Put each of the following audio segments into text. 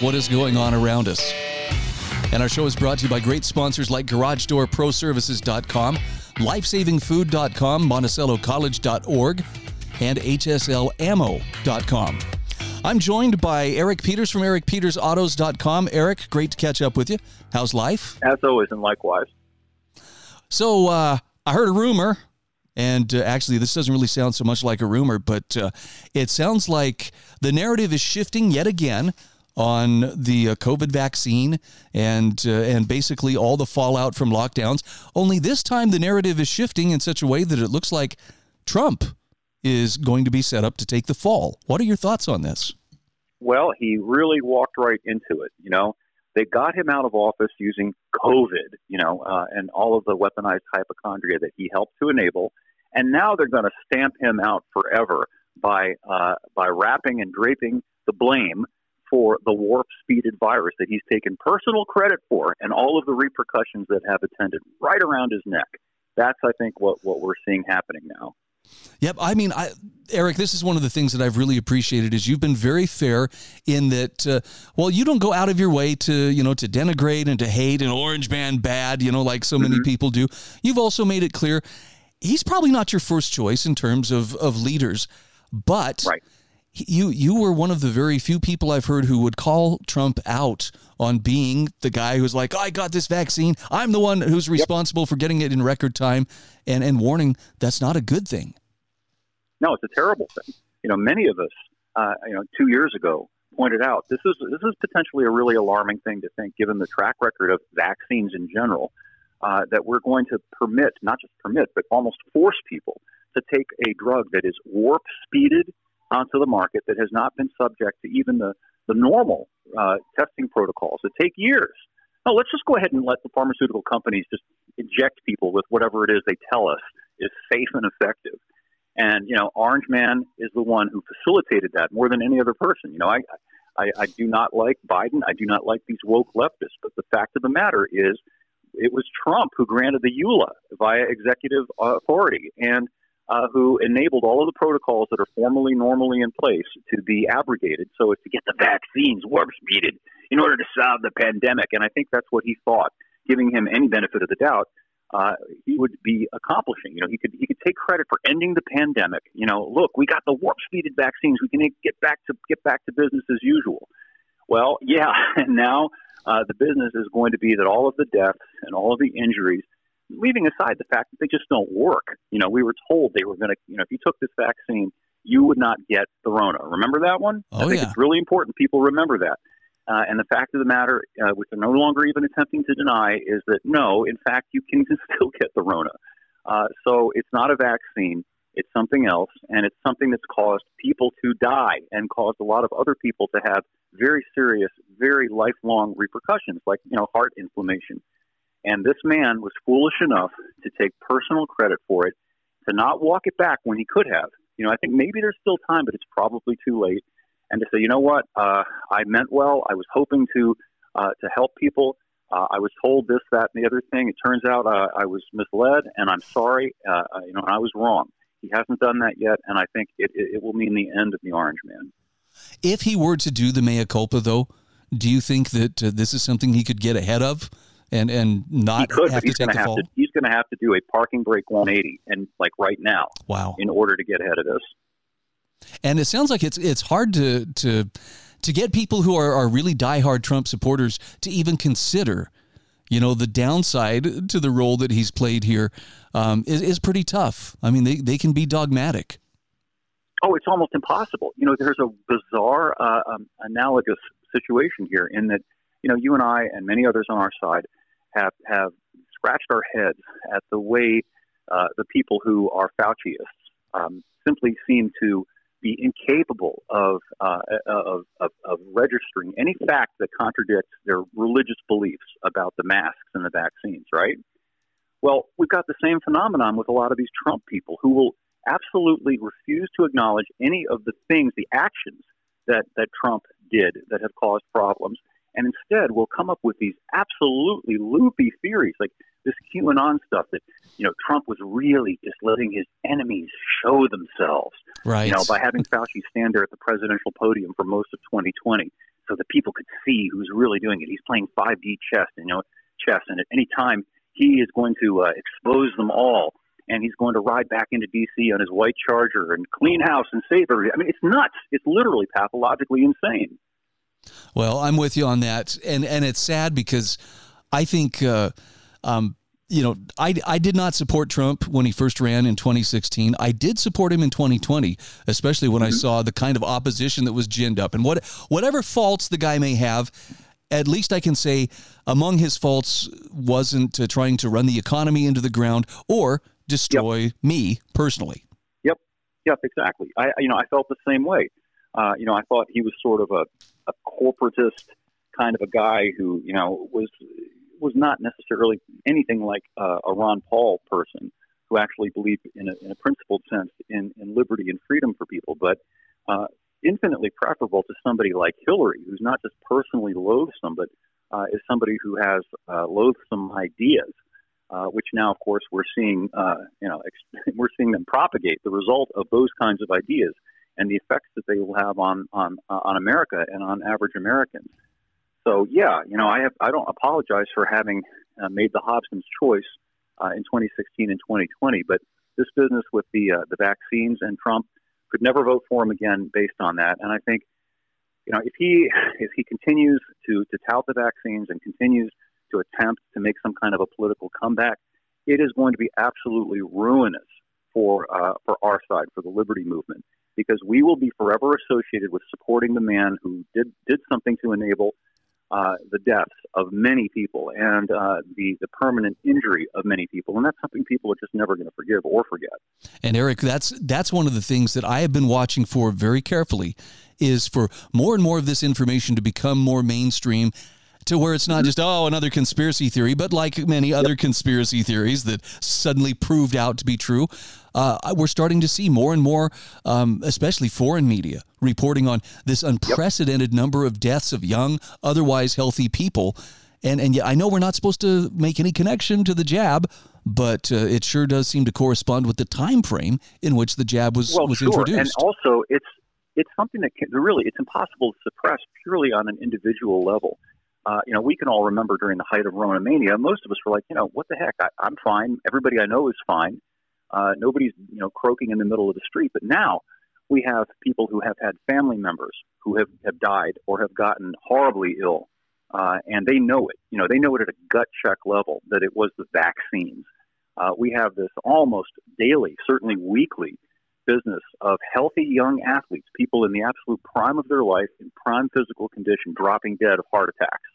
what is going on around us. And our show is brought to you by great sponsors like GarageDoorProServices.com, LifesavingFood.com, MonticelloCollege.org, and HSLAmmo.com. I'm joined by Eric Peters from EricPetersAutos.com. Eric, great to catch up with you. How's life? As always, and likewise. So, uh, I heard a rumor, and uh, actually, this doesn't really sound so much like a rumor, but uh, it sounds like the narrative is shifting yet again on the uh, COVID vaccine and uh, and basically all the fallout from lockdowns. Only this time the narrative is shifting in such a way that it looks like Trump is going to be set up to take the fall. What are your thoughts on this? Well, he really walked right into it. You know, they got him out of office using COVID, you know, uh, and all of the weaponized hypochondria that he helped to enable, and now they're going to stamp him out forever by uh, by wrapping and draping the blame for the warp speeded virus that he's taken personal credit for and all of the repercussions that have attended right around his neck. That's, I think, what, what we're seeing happening now. Yep. I mean, I, Eric, this is one of the things that I've really appreciated is you've been very fair in that. Uh, well, you don't go out of your way to you know to denigrate and to hate an orange man bad, you know, like so many mm-hmm. people do. You've also made it clear he's probably not your first choice in terms of of leaders, but right you you were one of the very few people I've heard who would call Trump out on being the guy who's like, I got this vaccine. I'm the one who's responsible yep. for getting it in record time, and and warning that's not a good thing. No, it's a terrible thing. You know, many of us, uh, you know, two years ago pointed out this is this is potentially a really alarming thing to think, given the track record of vaccines in general, uh, that we're going to permit, not just permit, but almost force people to take a drug that is warp speeded onto the market that has not been subject to even the, the normal uh, testing protocols that take years. No, let's just go ahead and let the pharmaceutical companies just inject people with whatever it is they tell us is safe and effective. And you know, Orange Man is the one who facilitated that more than any other person. You know, I, I, I do not like Biden. I do not like these woke leftists. But the fact of the matter is, it was Trump who granted the EUA via executive authority, and uh, who enabled all of the protocols that are formally normally in place to be abrogated so as to get the vaccines warp speeded in order to solve the pandemic. And I think that's what he thought, giving him any benefit of the doubt. Uh, he would be accomplishing. You know, he could he could take credit for ending the pandemic. You know, look, we got the warp speeded vaccines. We can get back to get back to business as usual. Well, yeah, and now uh, the business is going to be that all of the deaths and all of the injuries leaving aside the fact that they just don't work. You know, we were told they were going to, you know, if you took this vaccine, you would not get the Rona. Remember that one? Oh, I think yeah. it's really important people remember that. Uh, and the fact of the matter, uh, which they're no longer even attempting to deny, is that no, in fact, you can still get the Rona. Uh, so it's not a vaccine. It's something else, and it's something that's caused people to die and caused a lot of other people to have very serious, very lifelong repercussions, like you know heart inflammation and this man was foolish enough to take personal credit for it, to not walk it back when he could have. You know, I think maybe there's still time, but it's probably too late. And to say, you know what, uh, I meant well. I was hoping to uh, to help people. Uh, I was told this, that, and the other thing. It turns out uh, I was misled, and I'm sorry. Uh, you know, I was wrong. He hasn't done that yet, and I think it, it, it will mean the end of the Orange Man. If he were to do the mea culpa, though, do you think that uh, this is something he could get ahead of? And and not could, have to take the fall? To, he's going to have to do a parking brake 180 and like right now. Wow. In order to get ahead of this. And it sounds like it's it's hard to to to get people who are, are really diehard Trump supporters to even consider, you know, the downside to the role that he's played here um, is, is pretty tough. I mean, they, they can be dogmatic. Oh, it's almost impossible. You know, there's a bizarre uh, um, analogous situation here in that, you know, you and I and many others on our side have have scratched our heads at the way uh, the people who are Fauciists um, simply seem to be incapable of, uh, of, of, of registering any fact that contradicts their religious beliefs about the masks and the vaccines, right? Well, we've got the same phenomenon with a lot of these Trump people who will absolutely refuse to acknowledge any of the things, the actions that, that Trump did that have caused problems, and instead will come up with these absolutely loopy theories like this QAnon stuff that you know Trump was really just letting his enemies show themselves, right? You know, by having Fauci stand there at the presidential podium for most of 2020, so that people could see who's really doing it. He's playing 5D chess, you know, chess, and at any time he is going to uh, expose them all. And he's going to ride back into D.C. on his white Charger and clean house and save everybody. I mean, it's nuts. It's literally pathologically insane. Well, I'm with you on that, and and it's sad because I think. Uh, um, you know, I, I did not support Trump when he first ran in 2016. I did support him in 2020, especially when mm-hmm. I saw the kind of opposition that was ginned up. And what whatever faults the guy may have, at least I can say among his faults wasn't uh, trying to run the economy into the ground or destroy yep. me personally. Yep, yep, exactly. I you know I felt the same way. Uh, you know, I thought he was sort of a, a corporatist kind of a guy who you know was was not necessarily anything like uh, a Ron Paul person who actually believed in a, in a principled sense in, in liberty and freedom for people, but uh, infinitely preferable to somebody like Hillary, who's not just personally loathsome, but uh, is somebody who has uh, loathsome ideas, uh, which now, of course, we're seeing, uh, you know, ex- we're seeing them propagate the result of those kinds of ideas and the effects that they will have on on uh, on America and on average Americans. So yeah, you know, I have I don't apologize for having uh, made the Hobson's choice uh, in 2016 and 2020, but this business with the uh, the vaccines and Trump could never vote for him again based on that. And I think, you know, if he if he continues to to tout the vaccines and continues to attempt to make some kind of a political comeback, it is going to be absolutely ruinous for uh, for our side for the liberty movement because we will be forever associated with supporting the man who did did something to enable uh, the deaths of many people and uh, the the permanent injury of many people, and that's something people are just never going to forgive or forget. And Eric, that's that's one of the things that I have been watching for very carefully, is for more and more of this information to become more mainstream to where it's not just oh another conspiracy theory but like many other yep. conspiracy theories that suddenly proved out to be true uh, we're starting to see more and more um, especially foreign media reporting on this unprecedented yep. number of deaths of young otherwise healthy people and and yet I know we're not supposed to make any connection to the jab but uh, it sure does seem to correspond with the time frame in which the jab was well, was sure. introduced and also it's it's something that can, really it's impossible to suppress purely on an individual level uh, you know, we can all remember during the height of Rona mania, most of us were like, you know, what the heck? I, I'm fine. Everybody I know is fine. Uh, nobody's, you know, croaking in the middle of the street. But now we have people who have had family members who have, have died or have gotten horribly ill. Uh, and they know it. You know, they know it at a gut check level that it was the vaccines. Uh, we have this almost daily, certainly weekly, business of healthy young athletes, people in the absolute prime of their life, in prime physical condition, dropping dead of heart attacks.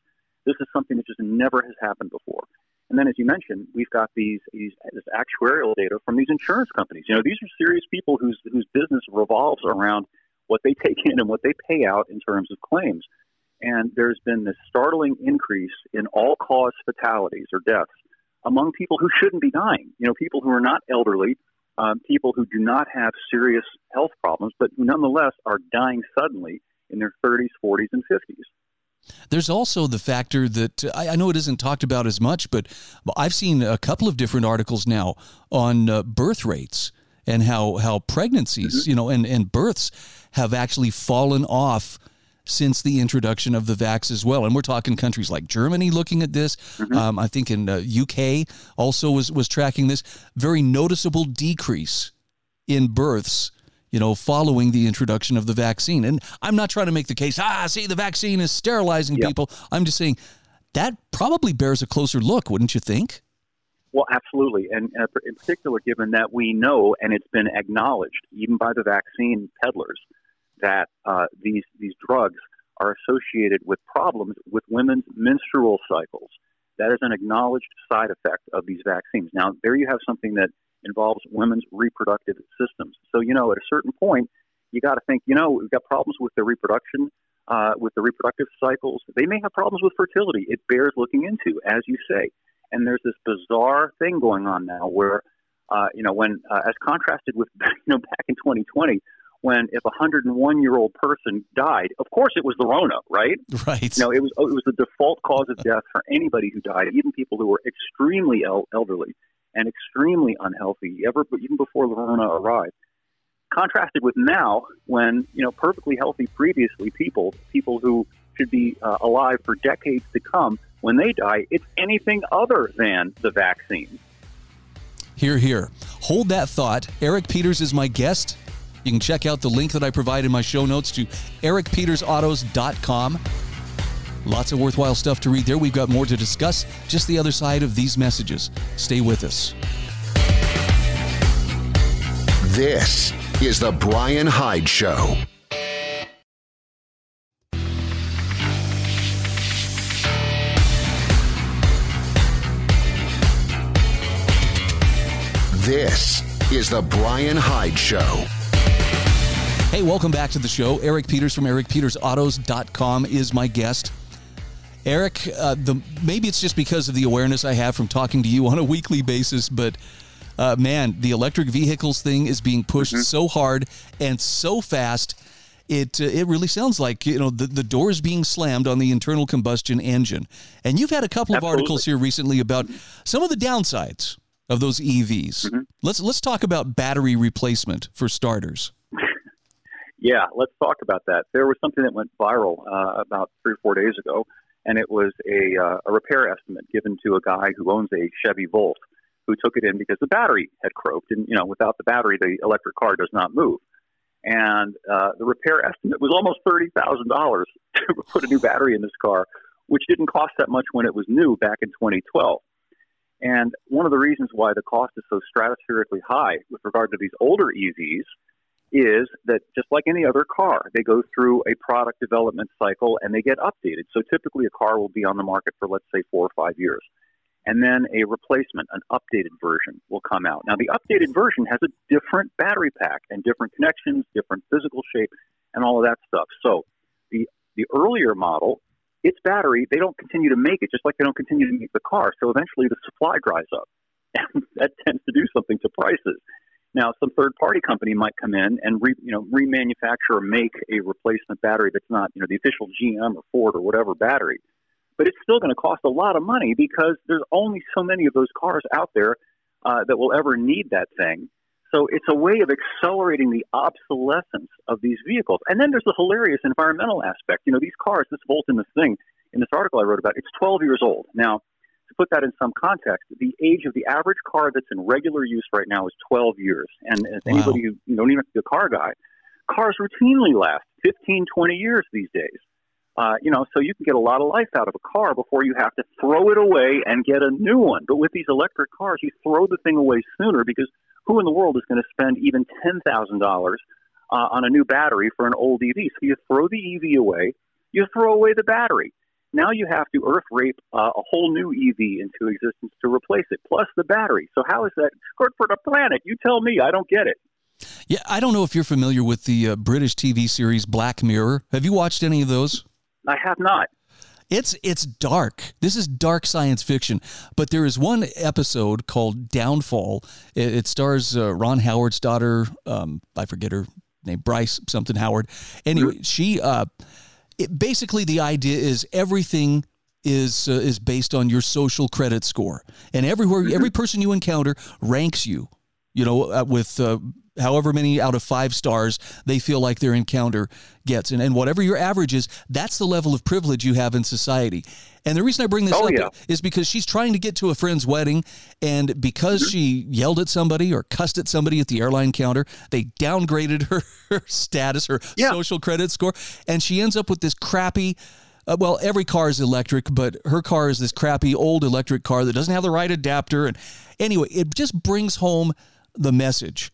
This is something that just never has happened before. And then, as you mentioned, we've got these, these this actuarial data from these insurance companies. You know, these are serious people whose whose business revolves around what they take in and what they pay out in terms of claims. And there's been this startling increase in all cause fatalities or deaths among people who shouldn't be dying. You know, people who are not elderly, um, people who do not have serious health problems, but who nonetheless are dying suddenly in their 30s, 40s, and 50s. There's also the factor that I, I, know it isn't talked about as much, but I've seen a couple of different articles now on uh, birth rates and how how pregnancies, mm-hmm. you know, and and births have actually fallen off since the introduction of the vax as well. And we're talking countries like Germany looking at this. Mm-hmm. Um, I think in uh, UK also was was tracking this very noticeable decrease in births you know, following the introduction of the vaccine. And I'm not trying to make the case, ah, see, the vaccine is sterilizing yep. people. I'm just saying that probably bears a closer look, wouldn't you think? Well, absolutely. And uh, in particular, given that we know, and it's been acknowledged even by the vaccine peddlers, that uh, these, these drugs are associated with problems with women's menstrual cycles. That is an acknowledged side effect of these vaccines. Now, there you have something that involves women's reproductive systems. So, you know, at a certain point, you got to think, you know, we've got problems with the reproduction, uh, with the reproductive cycles. They may have problems with fertility. It bears looking into, as you say. And there's this bizarre thing going on now where, uh, you know, when uh, as contrasted with, you know, back in 2020, when if a 101 year old person died, of course it was the Rona, right? Right. You know, it was it was the default cause of death for anybody who died, even people who were extremely el- elderly and extremely unhealthy, ever even before the Rona arrived. Contrasted with now, when you know perfectly healthy previously people, people who should be uh, alive for decades to come, when they die, it's anything other than the vaccine. Here, here. Hold that thought. Eric Peters is my guest. You can check out the link that I provide in my show notes to ericpetersautos.com. Lots of worthwhile stuff to read there. We've got more to discuss just the other side of these messages. Stay with us. This is The Brian Hyde Show. This is The Brian Hyde Show. Hey, welcome back to the show. Eric Peters from ericpetersautos.com is my guest. Eric, uh, the maybe it's just because of the awareness I have from talking to you on a weekly basis, but uh, man, the electric vehicles thing is being pushed Mm-hmm. so hard and so fast. It uh, it really sounds like you know the the door is being slammed on the internal combustion engine. And you've had a couple of articles here recently about some of the downsides of those EVs. Mm-hmm. Let's let's talk about battery replacement for starters. Yeah, let's talk about that. There was something that went viral uh, about three or four days ago, and it was a, uh, a repair estimate given to a guy who owns a Chevy Volt, who took it in because the battery had croaked, and you know, without the battery, the electric car does not move. And uh, the repair estimate was almost thirty thousand dollars to put a new battery in this car, which didn't cost that much when it was new back in 2012. And one of the reasons why the cost is so stratospherically high with regard to these older EVs is that just like any other car, they go through a product development cycle and they get updated. So typically a car will be on the market for, let's say, four or five years. And then a replacement, an updated version will come out. Now, the updated version has a different battery pack and different connections, different physical shape, and all of that stuff. So the, the earlier model, its battery, they don't continue to make it just like they don't continue to make the car. So eventually the supply dries up. And that tends to do something to prices. Now, some third party company might come in and re, you know remanufacture or make a replacement battery that's not you know the official GM or Ford or whatever battery, but it's still going to cost a lot of money because there's only so many of those cars out there uh, that will ever need that thing. So it's a way of accelerating the obsolescence of these vehicles. And then there's the hilarious environmental aspect. You know, these cars, this Volt in this thing, in this article I wrote about, it's 12 years old. Now, to put that in some context, the age of the average car that's in regular use right now is 12 years. And as Wow. anybody who you don't even have to be a car guy, cars routinely last 15, 20 years these days. Uh, you know, so you can get a lot of life out of a car before you have to throw it away and get a new one. But with these electric cars, you throw the thing away sooner because who in the world is going to spend even ten thousand dollars uh, on a new battery for an old EV? So you throw the EV away, you throw away the battery. Now you have to earth rape uh, a whole new EV into existence to replace it, plus the battery. So how is that good for the planet? You tell me. I don't get it. Yeah, I don't know if you're familiar with the uh, British TV series Black Mirror. Have you watched any of those? I have not. It's it's dark. This is dark science fiction. But there is one episode called Downfall. It, it stars uh, Ron Howard's daughter. Um, I forget her name, Bryce something Howard. Anyway, she uh, it, basically the idea is everything is uh, is based on your social credit score, and everywhere every person you encounter ranks you. You know, uh, with uh, however many out of five stars they feel like their encounter gets, and and whatever your average is, that's the level of privilege you have in society. And the reason I bring this Oh, up yeah. is because she's trying to get to a friend's wedding, and because Mm-hmm. she yelled at somebody or cussed at somebody at the airline counter, they downgraded her, her status, her Yeah. social credit score, and she ends up with this crappy. Uh, well, every car is electric, but her car is this crappy old electric car that doesn't have the right adapter. And anyway, it just brings home the message.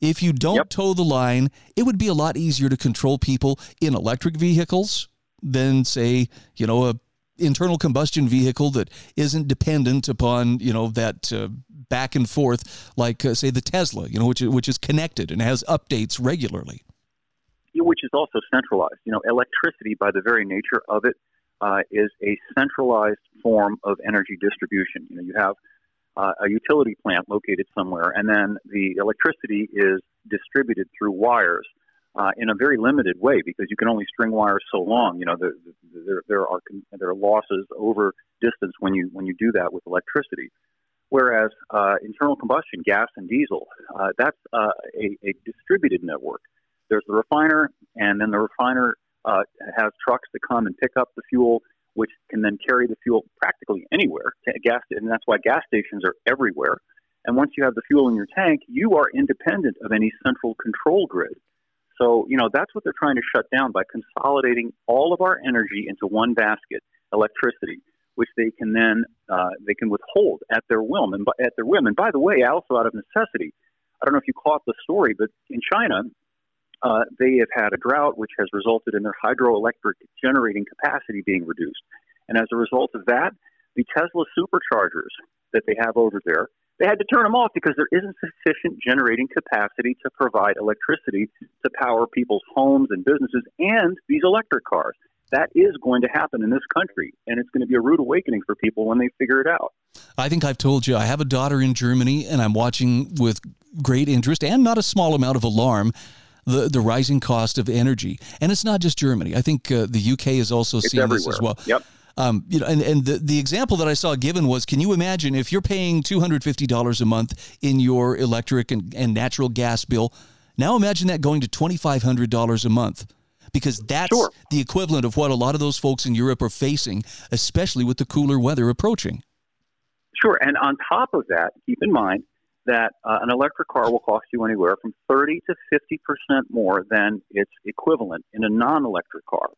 If you don't Yep. toe the line, it would be a lot easier to control people in electric vehicles than, say, you know, a internal combustion vehicle that isn't dependent upon you know that uh, back and forth like uh, say the Tesla, you know, which which is connected and has updates regularly. which is also centralized. You know, electricity, by the very nature of it, uh, is a centralized form of energy distribution. You know, you have uh, a utility plant located somewhere, and then the electricity is distributed through wires uh, in a very limited way because you can only string wires so long. You know, there, there, there are there are losses over distance when you when you do that with electricity. Whereas uh, internal combustion, gas and diesel, uh, that's uh, a, a, distributed network. There's the refiner, and then the refiner uh, has trucks that come and pick up the fuel, which can then carry the fuel practically anywhere. Gas, and that's why gas stations are everywhere. And once you have the fuel in your tank, you are independent of any central control grid. So, you know, that's what they're trying to shut down by consolidating all of our energy into one basket, electricity, which they can then uh, they can withhold at their whim. And at their whim. And by the way, also out of necessity, I don't know if you caught the story, but in China, uh, they have had a drought which has resulted in their hydroelectric generating capacity being reduced. And as a result of that, the Tesla superchargers that they have over there they had to turn them off because there isn't sufficient generating capacity to provide electricity to power people's homes and businesses and these electric cars. That is going to happen in this country, and it's going to be a rude awakening for people when they figure it out. I think I've told you I have a daughter in Germany, and I'm watching with great interest and not a small amount of alarm the, the rising cost of energy. And it's not just Germany. I think uh, the UK is also it's seeing everywhere. this as well. Yep. Um, you know, and, and the, the example that I saw given was can you imagine if you're paying $250 a month in your electric and, and natural gas bill? Now imagine that going to $2,500 a month because that's sure. the equivalent of what a lot of those folks in Europe are facing, especially with the cooler weather approaching. Sure. And on top of that, keep in mind that uh, an electric car will cost you anywhere from 30 to 50% more than its equivalent in a non electric car.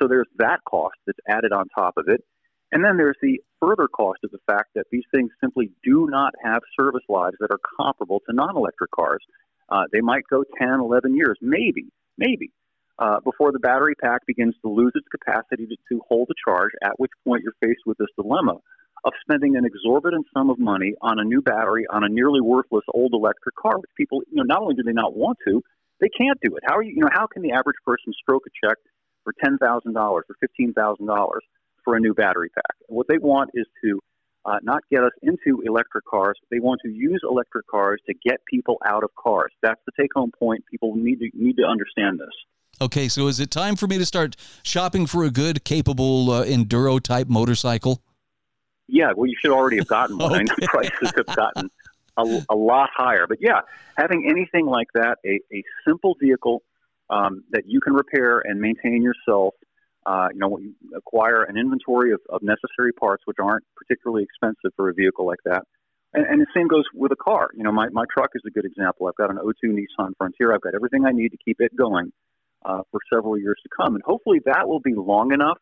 So there's that cost that's added on top of it. And then there's the further cost of the fact that these things simply do not have service lives that are comparable to non electric cars. Uh, they might go 10, 11 years, maybe, maybe, uh, before the battery pack begins to lose its capacity to, to hold a charge, at which point you're faced with this dilemma of spending an exorbitant sum of money on a new battery on a nearly worthless old electric car, which people, you know, not only do they not want to, they can't do it. How are you, you know, how can the average person stroke a check for $10,000 or $15,000 for a new battery pack. What they want is to uh, not get us into electric cars. They want to use electric cars to get people out of cars. That's the take home point. People need to, need to understand this. Okay, so is it time for me to start shopping for a good, capable uh, enduro type motorcycle? Yeah, well, you should already have gotten one. okay. I know prices have gotten a, a, lot higher. But yeah, having anything like that, a, a simple vehicle um, that you can repair and maintain yourself. Uh, you know, acquire an inventory of, of, necessary parts, which aren't particularly expensive for a vehicle like that. And, and, the same goes with a car. You know, my, my truck is a good example. I've got an 02 Nissan Frontier. I've got everything I need to keep it going uh, for several years to come. And hopefully that will be long enough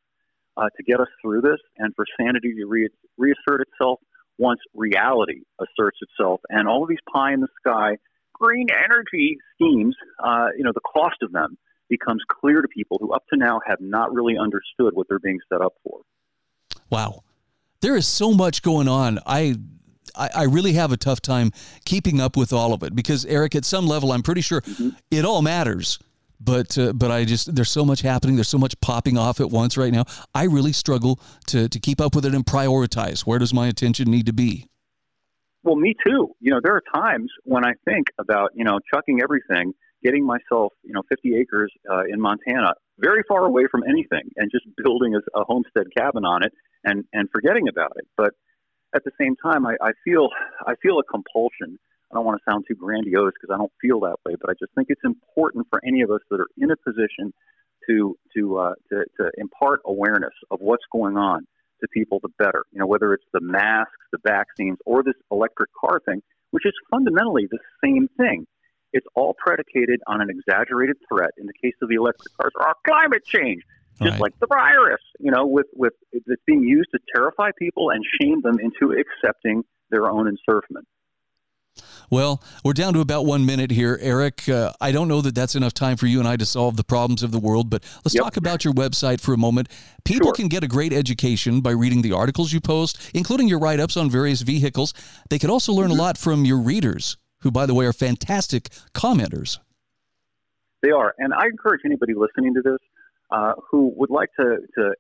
uh, to get us through this and for sanity to re- reassert itself once reality asserts itself. And all of these pie in the sky green energy schemes, uh, you know, the cost of them becomes clear to people who up to now have not really understood what they're being set up for. Wow. There is so much going on. I I, really have a tough time keeping up with all of it because Eric, at some level, I'm pretty sure mm-hmm. it all matters. But uh, but I just there's so much happening. There's so much popping off at once right now. I really struggle to to keep up with it and prioritize. Where does my attention need to be? Well, me too. You know, there are times when I think about, you know, chucking everything, getting myself, you know, 50 acres uh, in Montana, very far away from anything, and just building a, a homestead cabin on it and and forgetting about it. But at the same time, I, I feel I feel a compulsion. I don't want to sound too grandiose because I don't feel that way, but I just think it's important for any of us that are in a position to to uh, to, to impart awareness of what's going on to people, the better. You know, whether it's the masks, the vaccines, or this electric car thing, which is fundamentally the same thing. It's all predicated on an exaggerated threat. In the case of the electric cars, or our climate change, just right. like the virus. You know, with with it's being used to terrify people and shame them into accepting their own encirclement. Well, we're down to about one minute here, Eric. Uh, I don't know that that's enough time for you and I to solve the problems of the world, but let's yep. talk about your website for a moment. People sure. can get a great education by reading the articles you post, including your write ups on various vehicles. They can also learn mm-hmm. a lot from your readers, who, by the way, are fantastic commenters. They are, and I encourage anybody listening to this uh, who would like to, to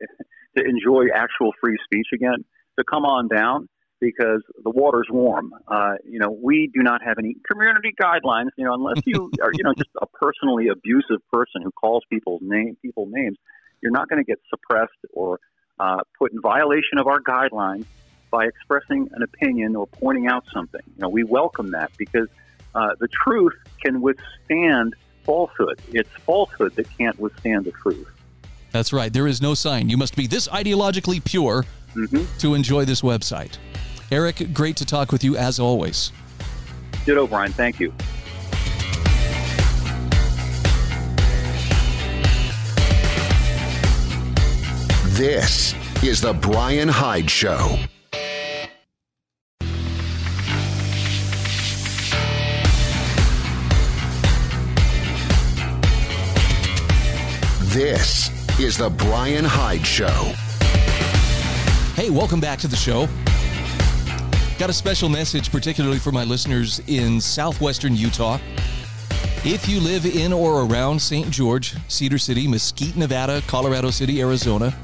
to enjoy actual free speech again to come on down because the water's warm. Uh, you know, we do not have any community guidelines. You know, unless you are, you know, just a personally abusive person who calls people's name, people names, you're not going to get suppressed or uh, put in violation of our guidelines by expressing an opinion or pointing out something. You know, we welcome that because uh, the truth can withstand falsehood. It's falsehood that can't withstand the truth. That's right. There is no sign. You must be this ideologically pure mm-hmm. to enjoy this website. Eric, great to talk with you as always. Ditto, Brian. Thank you. This is the Brian Hyde Show. This is the Brian Hyde Show. Hey, welcome back to the show. Got a special message, particularly for my listeners in southwestern Utah. If you live in or around St. George, Cedar City, Mesquite, Nevada, Colorado City, Arizona,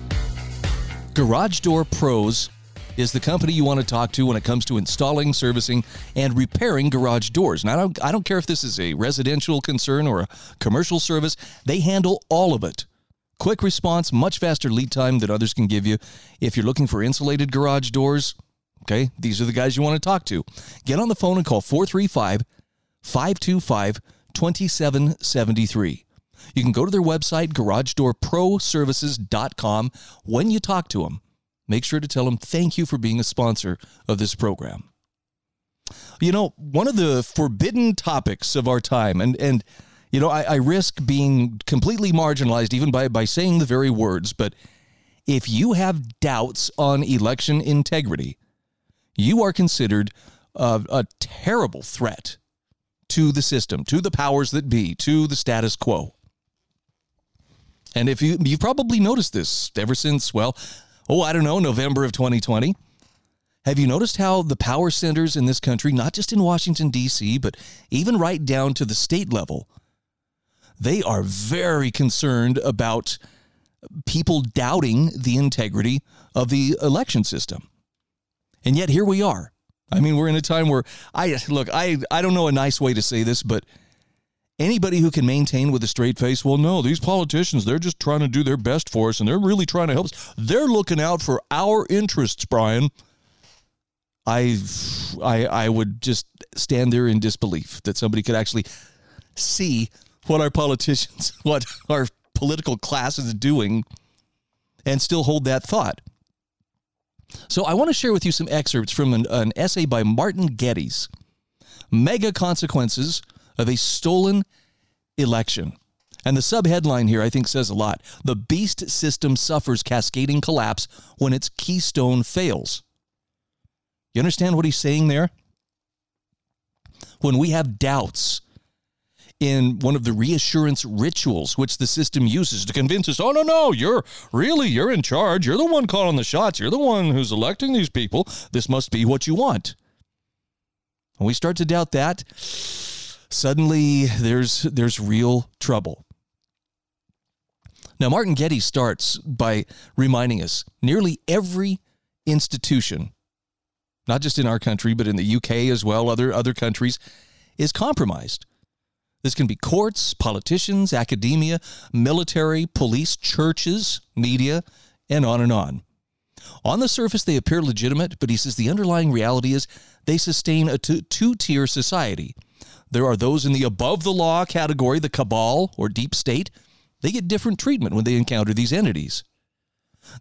Garage Door Pros is the company you want to talk to when it comes to installing, servicing, and repairing garage doors. Now, I don't, I don't care if this is a residential concern or a commercial service, they handle all of it. Quick response, much faster lead time than others can give you. If you're looking for insulated garage doors, okay, these are the guys you want to talk to. Get on the phone and call 435 525 2773. You can go to their website, garagedoorproservices.com. When you talk to them, make sure to tell them thank you for being a sponsor of this program. You know, one of the forbidden topics of our time, and, and you know, I, I risk being completely marginalized even by, by saying the very words, but if you have doubts on election integrity, you are considered a, a terrible threat to the system, to the powers that be, to the status quo. And if you you've probably noticed this ever since, well, oh, I don't know, November of 2020. Have you noticed how the power centers in this country, not just in Washington, D.C., but even right down to the state level, they are very concerned about people doubting the integrity of the election system. And yet here we are. I mean, we're in a time where I look, I I don't know a nice way to say this, but anybody who can maintain with a straight face, well, no, these politicians, they're just trying to do their best for us and they're really trying to help us. They're looking out for our interests, Brian. I I I would just stand there in disbelief that somebody could actually see what our politicians, what our political class is doing, and still hold that thought. So I want to share with you some excerpts from an, an essay by Martin Geddes, Mega Consequences of a Stolen Election. And the subheadline here, I think, says a lot. The beast system suffers cascading collapse when its keystone fails. You understand what he's saying there? When we have doubts in one of the reassurance rituals which the system uses to convince us, oh, no, no, you're really, you're in charge. You're the one calling the shots. You're the one who's electing these people. This must be what you want. When we start to doubt that, suddenly there's, there's real trouble. Now, Martin Geddes starts by reminding us nearly every institution, not just in our country, but in the UK as well, other, other countries, is compromised. This can be courts, politicians, academia, military, police, churches, media, and on and on. On the surface, they appear legitimate, but he says the underlying reality is they sustain a two tier society. There are those in the above the law category, the cabal or deep state. They get different treatment when they encounter these entities.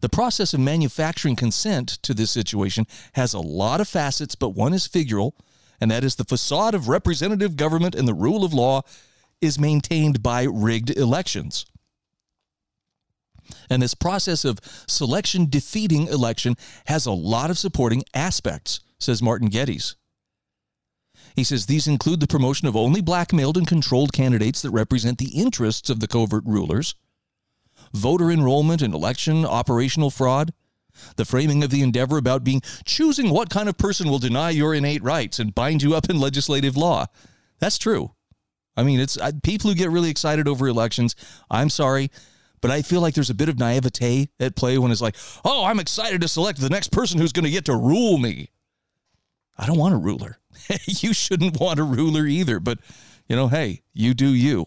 The process of manufacturing consent to this situation has a lot of facets, but one is figural and that is the facade of representative government and the rule of law is maintained by rigged elections. And this process of selection defeating election has a lot of supporting aspects, says Martin Geddes. He says these include the promotion of only blackmailed and controlled candidates that represent the interests of the covert rulers, voter enrollment and election operational fraud, the framing of the endeavor about being choosing what kind of person will deny your innate rights and bind you up in legislative law. That's true. I mean, it's I, people who get really excited over elections. I'm sorry, but I feel like there's a bit of naivete at play when it's like, oh, I'm excited to select the next person who's going to get to rule me. I don't want a ruler. you shouldn't want a ruler either. But, you know, hey, you do you.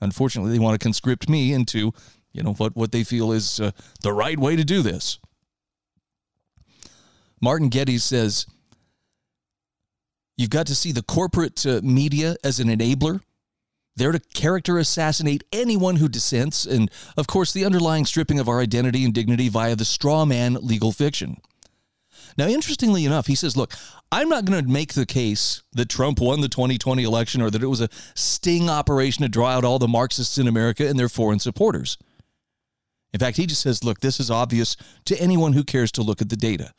Unfortunately, they want to conscript me into, you know, what, what they feel is uh, the right way to do this. Martin Geddes says, You've got to see the corporate uh, media as an enabler They're to character assassinate anyone who dissents, and of course, the underlying stripping of our identity and dignity via the straw man legal fiction. Now, interestingly enough, he says, Look, I'm not going to make the case that Trump won the 2020 election or that it was a sting operation to draw out all the Marxists in America and their foreign supporters. In fact, he just says, Look, this is obvious to anyone who cares to look at the data.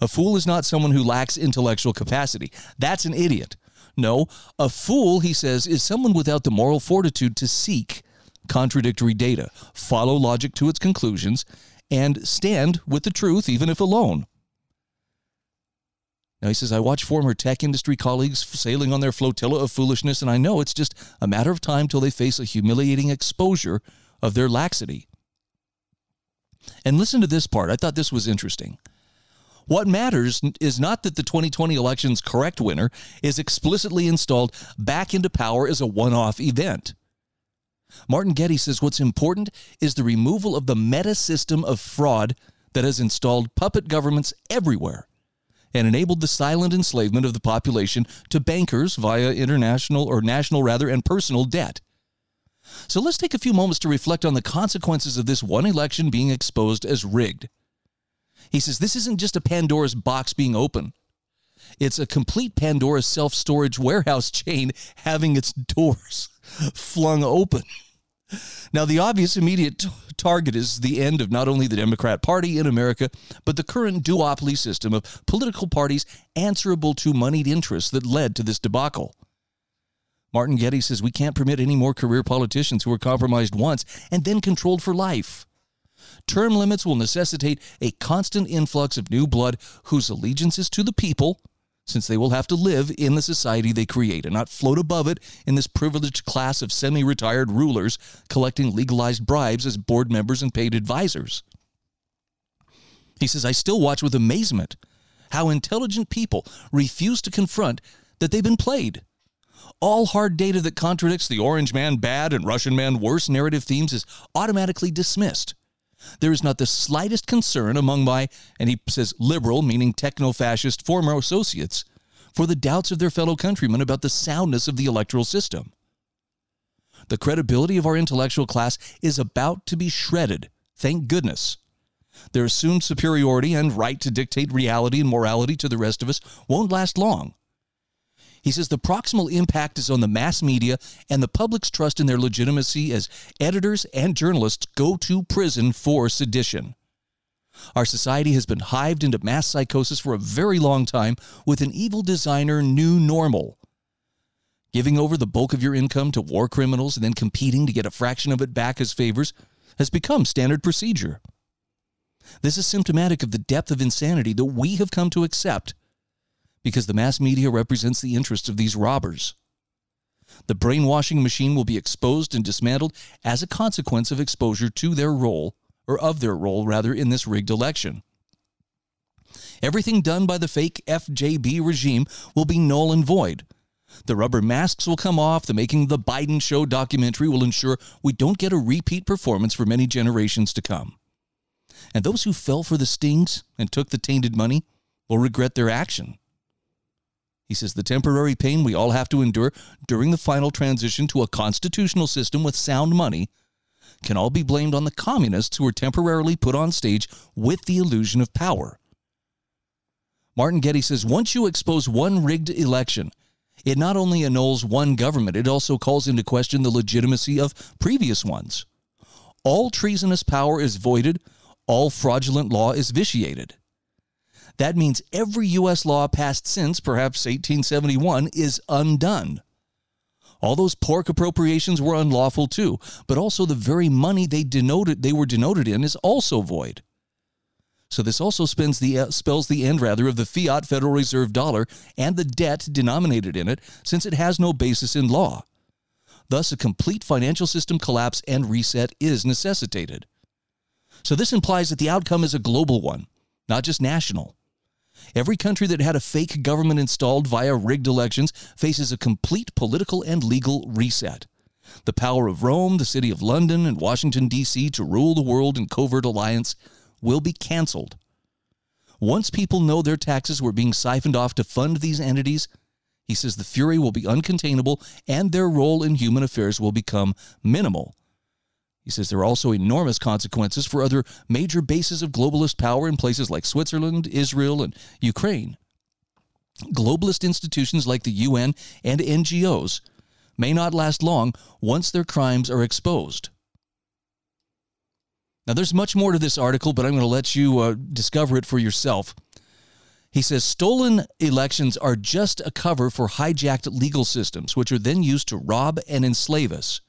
A fool is not someone who lacks intellectual capacity. That's an idiot. No, a fool, he says, is someone without the moral fortitude to seek contradictory data, follow logic to its conclusions, and stand with the truth, even if alone. Now, he says, I watch former tech industry colleagues sailing on their flotilla of foolishness, and I know it's just a matter of time till they face a humiliating exposure of their laxity. And listen to this part. I thought this was interesting. What matters is not that the 2020 election's correct winner is explicitly installed back into power as a one off event. Martin Geddes says what's important is the removal of the meta system of fraud that has installed puppet governments everywhere and enabled the silent enslavement of the population to bankers via international or national rather and personal debt. So let's take a few moments to reflect on the consequences of this one election being exposed as rigged. He says this isn't just a Pandora's box being open. It's a complete Pandora's self storage warehouse chain having its doors flung open. Now, the obvious immediate t- target is the end of not only the Democrat Party in America, but the current duopoly system of political parties answerable to moneyed interests that led to this debacle. Martin Geddes says we can't permit any more career politicians who are compromised once and then controlled for life. Term limits will necessitate a constant influx of new blood whose allegiance is to the people, since they will have to live in the society they create and not float above it in this privileged class of semi retired rulers collecting legalized bribes as board members and paid advisors. He says, I still watch with amazement how intelligent people refuse to confront that they've been played. All hard data that contradicts the Orange Man bad and Russian Man worse narrative themes is automatically dismissed. There is not the slightest concern among my, and he says liberal, meaning techno fascist former associates, for the doubts of their fellow countrymen about the soundness of the electoral system. The credibility of our intellectual class is about to be shredded, thank goodness. Their assumed superiority and right to dictate reality and morality to the rest of us won't last long. He says the proximal impact is on the mass media and the public's trust in their legitimacy as editors and journalists go to prison for sedition. Our society has been hived into mass psychosis for a very long time with an evil designer new normal. Giving over the bulk of your income to war criminals and then competing to get a fraction of it back as favors has become standard procedure. This is symptomatic of the depth of insanity that we have come to accept because the mass media represents the interests of these robbers. The brainwashing machine will be exposed and dismantled as a consequence of exposure to their role, or of their role rather, in this rigged election. Everything done by the fake FJB regime will be null and void. The rubber masks will come off. The Making the Biden Show documentary will ensure we don't get a repeat performance for many generations to come. And those who fell for the stings and took the tainted money will regret their action. He says the temporary pain we all have to endure during the final transition to a constitutional system with sound money can all be blamed on the communists who were temporarily put on stage with the illusion of power. Martin Geddes says once you expose one rigged election, it not only annuls one government, it also calls into question the legitimacy of previous ones. All treasonous power is voided, all fraudulent law is vitiated. That means every U.S. law passed since perhaps 1871 is undone. All those pork appropriations were unlawful too, but also the very money they denoted they were denoted in is also void. So this also the, uh, spells the end rather of the fiat Federal Reserve dollar and the debt denominated in it, since it has no basis in law. Thus, a complete financial system collapse and reset is necessitated. So, this implies that the outcome is a global one, not just national. Every country that had a fake government installed via rigged elections faces a complete political and legal reset. The power of Rome, the city of London, and Washington, D.C. to rule the world in covert alliance will be canceled. Once people know their taxes were being siphoned off to fund these entities, he says the fury will be uncontainable and their role in human affairs will become minimal. Says there are also enormous consequences for other major bases of globalist power in places like Switzerland, Israel, and Ukraine. Globalist institutions like the UN and NGOs may not last long once their crimes are exposed. Now, there's much more to this article, but I'm going to let you uh, discover it for yourself. He says stolen elections are just a cover for hijacked legal systems, which are then used to rob and enslave us.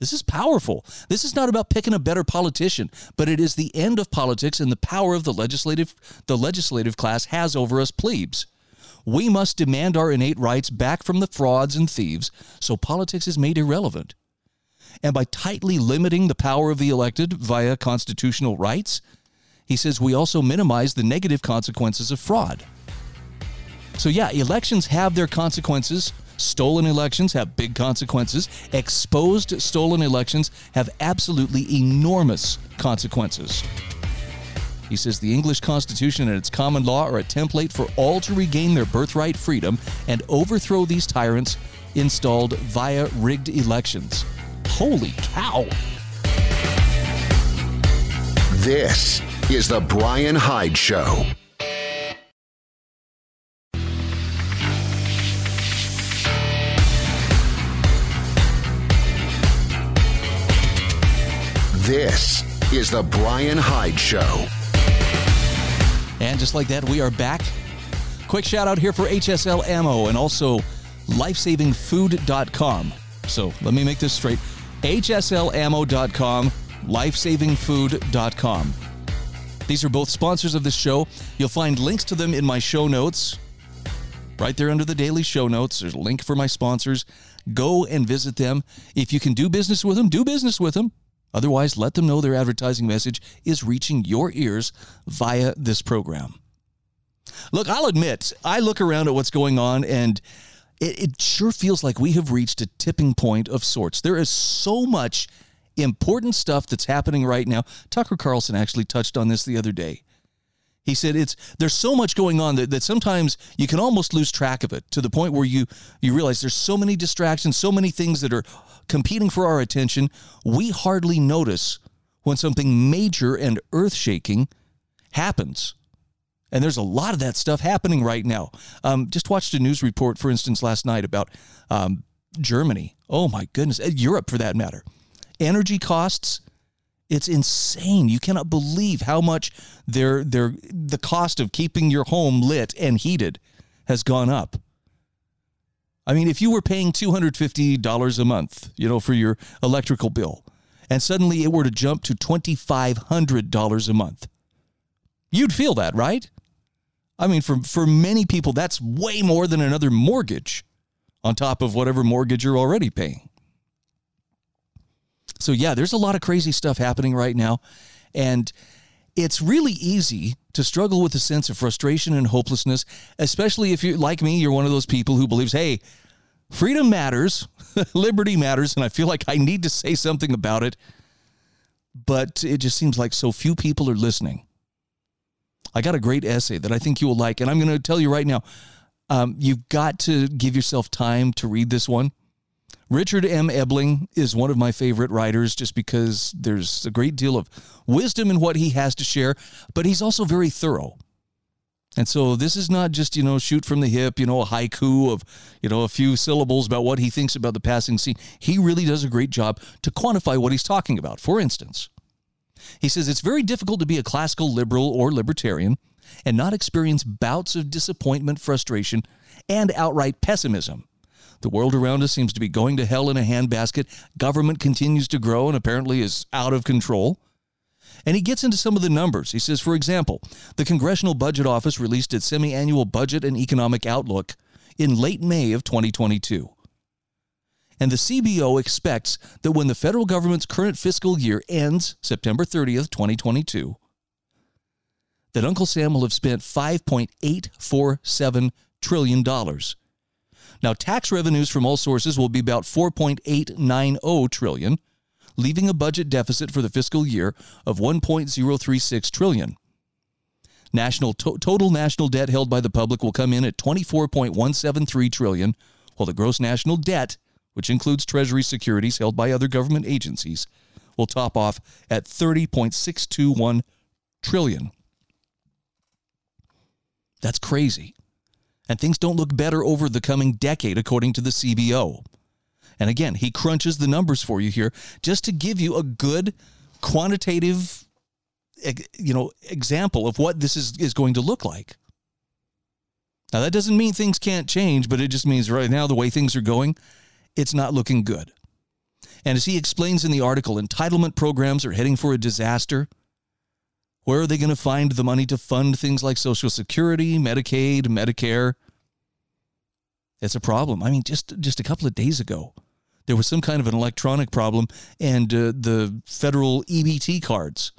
This is powerful. This is not about picking a better politician, but it is the end of politics and the power of the legislative the legislative class has over us plebes. We must demand our innate rights back from the frauds and thieves, so politics is made irrelevant. And by tightly limiting the power of the elected via constitutional rights, he says we also minimize the negative consequences of fraud. So, yeah, elections have their consequences. Stolen elections have big consequences. Exposed stolen elections have absolutely enormous consequences. He says the English Constitution and its common law are a template for all to regain their birthright freedom and overthrow these tyrants installed via rigged elections. Holy cow! This is The Bryan Hyde Show. This is The Bryan Hyde Show. And just like that, we are back. Quick shout out here for HSL Ammo and also lifesavingfood.com. So let me make this straight hslammo.com, lifesavingfood.com. These are both sponsors of this show. You'll find links to them in my show notes. Right there under the daily show notes, there's a link for my sponsors. Go and visit them. If you can do business with them, do business with them. Otherwise, let them know their advertising message is reaching your ears via this program. Look, I'll admit, I look around at what's going on and it, it, sure feels like we have reached a tipping point of sorts. There is so much important stuff that's happening right now. Tucker Carlson actually touched on this the other day. He said it's there's so much going on that, that sometimes you can almost lose track of it to the point where you you realize there's so many distractions, so many things that are competing for our attention, we hardly notice when something major and earth-shaking happens. And there's a lot of that stuff happening right now. Um, just watched a news report, for instance, last night about um, Germany. Oh my goodness, Europe for that matter energy costs it's insane. You cannot believe how much the cost of keeping your home lit and heated has gone up. I mean, if you were paying $250 a month, you know, for your electrical bill, and suddenly it were to jump to $2500 a month, you'd feel that, right? I mean, for for many people that's way more than another mortgage on top of whatever mortgage you're already paying. So, yeah, there's a lot of crazy stuff happening right now. And it's really easy to struggle with a sense of frustration and hopelessness, especially if you're like me, you're one of those people who believes, hey, freedom matters, liberty matters, and I feel like I need to say something about it. But it just seems like so few people are listening. I got a great essay that I think you will like, and I'm going to tell you right now. Um, you've got to give yourself time to read this one. Richard M. Ebeling is one of my favorite writers just because there's a great deal of wisdom in what he has to share, but he's also very thorough. And so this is not just, you know, shoot from the hip, you know, a haiku of, you know, a few syllables about what he thinks about the passing scene. He really does a great job to quantify what he's talking about. For instance, he says it's very difficult to be a classical liberal or libertarian and not experience bouts of disappointment, frustration, and outright pessimism the world around us seems to be going to hell in a handbasket. Government continues to grow and apparently is out of control. And he gets into some of the numbers. He says, for example, the Congressional Budget Office released its semi annual budget and economic outlook in late May of 2022. And the CBO expects that when the federal government's current fiscal year ends September 30th, 2022, that Uncle Sam will have spent $5.847 trillion. Now, tax revenues from all sources will be about 4.890 trillion, leaving a budget deficit for the fiscal year of 1.036 trillion. National to- total national debt held by the public will come in at 24.173 trillion, while the gross national debt, which includes treasury securities held by other government agencies, will top off at 30.621 trillion. That's crazy. And things don't look better over the coming decade according to the CBO. And again, he crunches the numbers for you here just to give you a good quantitative you know example of what this is is going to look like. Now that doesn't mean things can't change, but it just means right now the way things are going, it's not looking good. And as he explains in the article, entitlement programs are heading for a disaster. Where are they going to find the money to fund things like Social Security, Medicaid, Medicare? It's a problem. I mean, just just a couple of days ago, there was some kind of an electronic problem, and uh, the federal EBT cards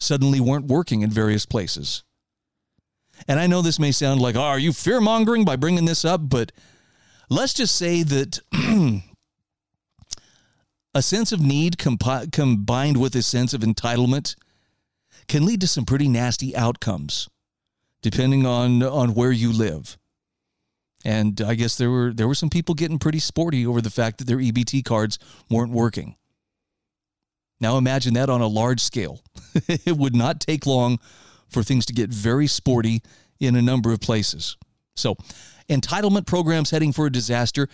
suddenly weren't working in various places. And I know this may sound like, oh, are you fear mongering by bringing this up? But let's just say that a sense of need compi- combined with a sense of entitlement can lead to some pretty nasty outcomes, depending on, on where you live. And I guess there were there were some people getting pretty sporty over the fact that their EBT cards weren't working. Now imagine that on a large scale. it would not take long for things to get very sporty in a number of places. So, entitlement programs heading for a disaster.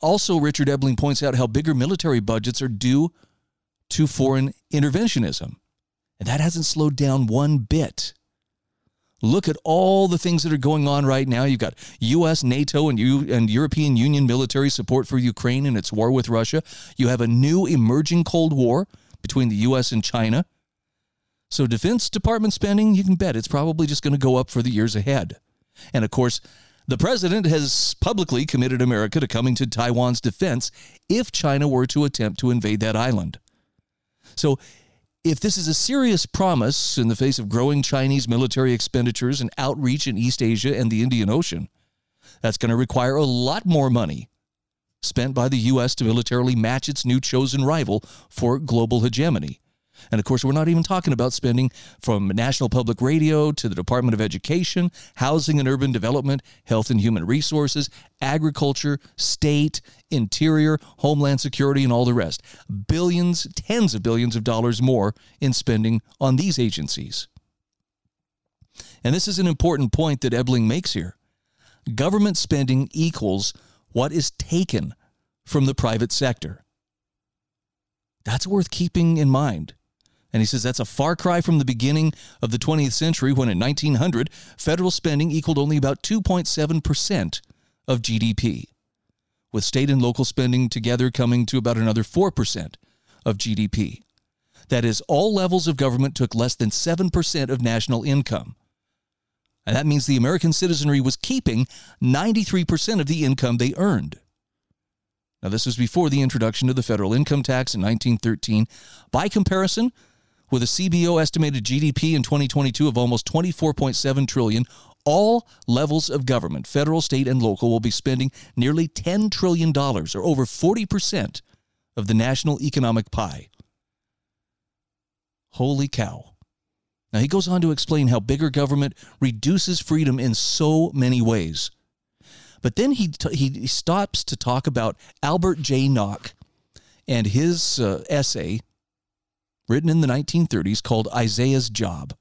Also, Richard Ebeling points out how bigger military budgets are due to foreign interventionism. And that hasn't slowed down one bit. Look at all the things that are going on right now. You've got U.S., NATO, and, U- and European Union military support for Ukraine in its war with Russia. You have a new emerging Cold War between the U.S. and China. So, Defense Department spending, you can bet it's probably just going to go up for the years ahead. And of course, the president has publicly committed America to coming to Taiwan's defense if China were to attempt to invade that island. So, if this is a serious promise in the face of growing Chinese military expenditures and outreach in East Asia and the Indian Ocean, that's going to require a lot more money spent by the U.S. to militarily match its new chosen rival for global hegemony. And of course, we're not even talking about spending from National Public Radio to the Department of Education, Housing and Urban Development, Health and Human Resources, Agriculture, State, Interior, Homeland Security, and all the rest. Billions, tens of billions of dollars more in spending on these agencies. And this is an important point that Ebeling makes here. Government spending equals what is taken from the private sector. That's worth keeping in mind. And he says that's a far cry from the beginning of the 20th century when in 1900, federal spending equaled only about 2.7% of GDP, with state and local spending together coming to about another 4% of GDP. That is, all levels of government took less than 7% of national income. And that means the American citizenry was keeping 93% of the income they earned. Now, this was before the introduction of the federal income tax in 1913. By comparison, with a CBO estimated GDP in 2022 of almost 24.7 trillion, all levels of government, federal, state, and local, will be spending nearly $10 trillion, or over 40% of the national economic pie. Holy cow. Now, he goes on to explain how bigger government reduces freedom in so many ways. But then he, t- he stops to talk about Albert J. Nock and his uh, essay written in the 1930s called Isaiah's Job.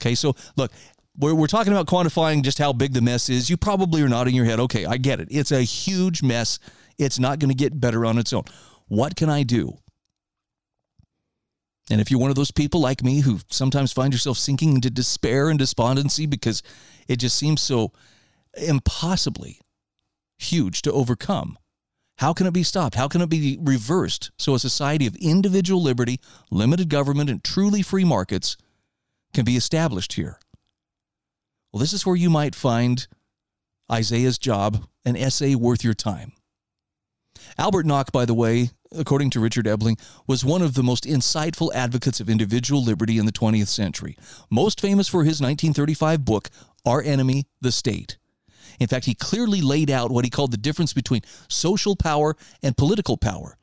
Okay, so look, we're, we're talking about quantifying just how big the mess is. You probably are nodding your head. Okay, I get it. It's a huge mess. It's not going to get better on its own. What can I do? And if you're one of those people like me who sometimes find yourself sinking into despair and despondency because it just seems so impossibly huge to overcome, how can it be stopped? How can it be reversed so a society of individual liberty, limited government, and truly free markets can be established here? Well, this is where you might find Isaiah's job, an essay worth your time. Albert Nock, by the way, according to Richard Ebeling, was one of the most insightful advocates of individual liberty in the 20th century, most famous for his 1935 book, Our Enemy, the State. In fact, he clearly laid out what he called the difference between social power and political power.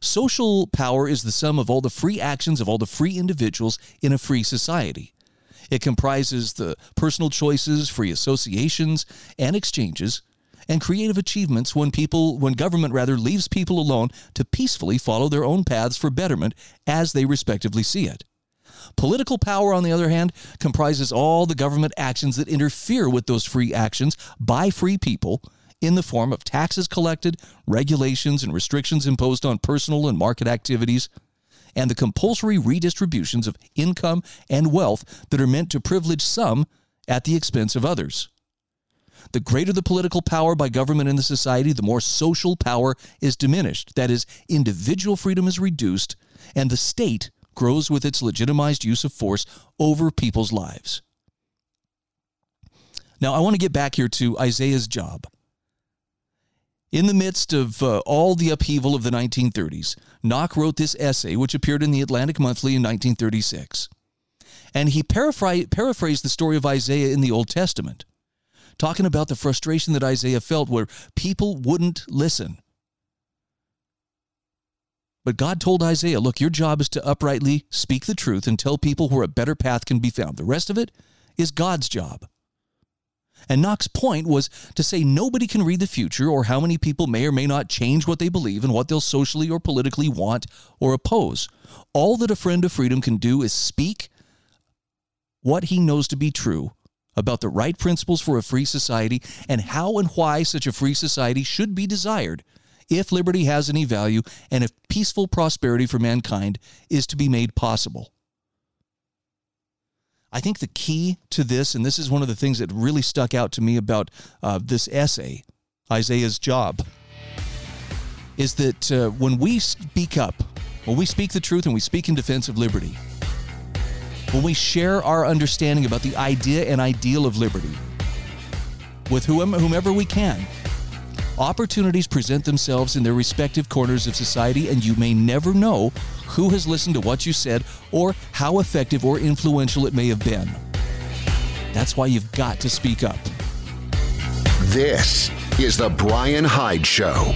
Social power is the sum of all the free actions of all the free individuals in a free society. It comprises the personal choices, free associations, and exchanges, and creative achievements when people when government rather leaves people alone to peacefully follow their own paths for betterment as they respectively see it. Political power, on the other hand, comprises all the government actions that interfere with those free actions by free people in the form of taxes collected, regulations and restrictions imposed on personal and market activities, and the compulsory redistributions of income and wealth that are meant to privilege some at the expense of others. The greater the political power by government in the society, the more social power is diminished. That is, individual freedom is reduced, and the state grows with its legitimized use of force over people's lives. Now, I want to get back here to Isaiah's job. In the midst of uh, all the upheaval of the 1930s, Nock wrote this essay, which appeared in the Atlantic Monthly in 1936. And he paraphrased, paraphrased the story of Isaiah in the Old Testament, talking about the frustration that Isaiah felt where people wouldn't listen. But God told Isaiah, look, your job is to uprightly speak the truth and tell people where a better path can be found. The rest of it is God's job. And Nock's point was to say nobody can read the future or how many people may or may not change what they believe and what they'll socially or politically want or oppose. All that a friend of freedom can do is speak what he knows to be true about the right principles for a free society and how and why such a free society should be desired if liberty has any value and if peaceful prosperity for mankind is to be made possible. I think the key to this, and this is one of the things that really stuck out to me about uh, this essay, Isaiah's job, is that uh, when we speak up, when we speak the truth and we speak in defense of liberty, when we share our understanding about the idea and ideal of liberty with whomever we can, Opportunities present themselves in their respective corners of society, and you may never know who has listened to what you said or how effective or influential it may have been. That's why you've got to speak up. This is The Bryan Hyde Show.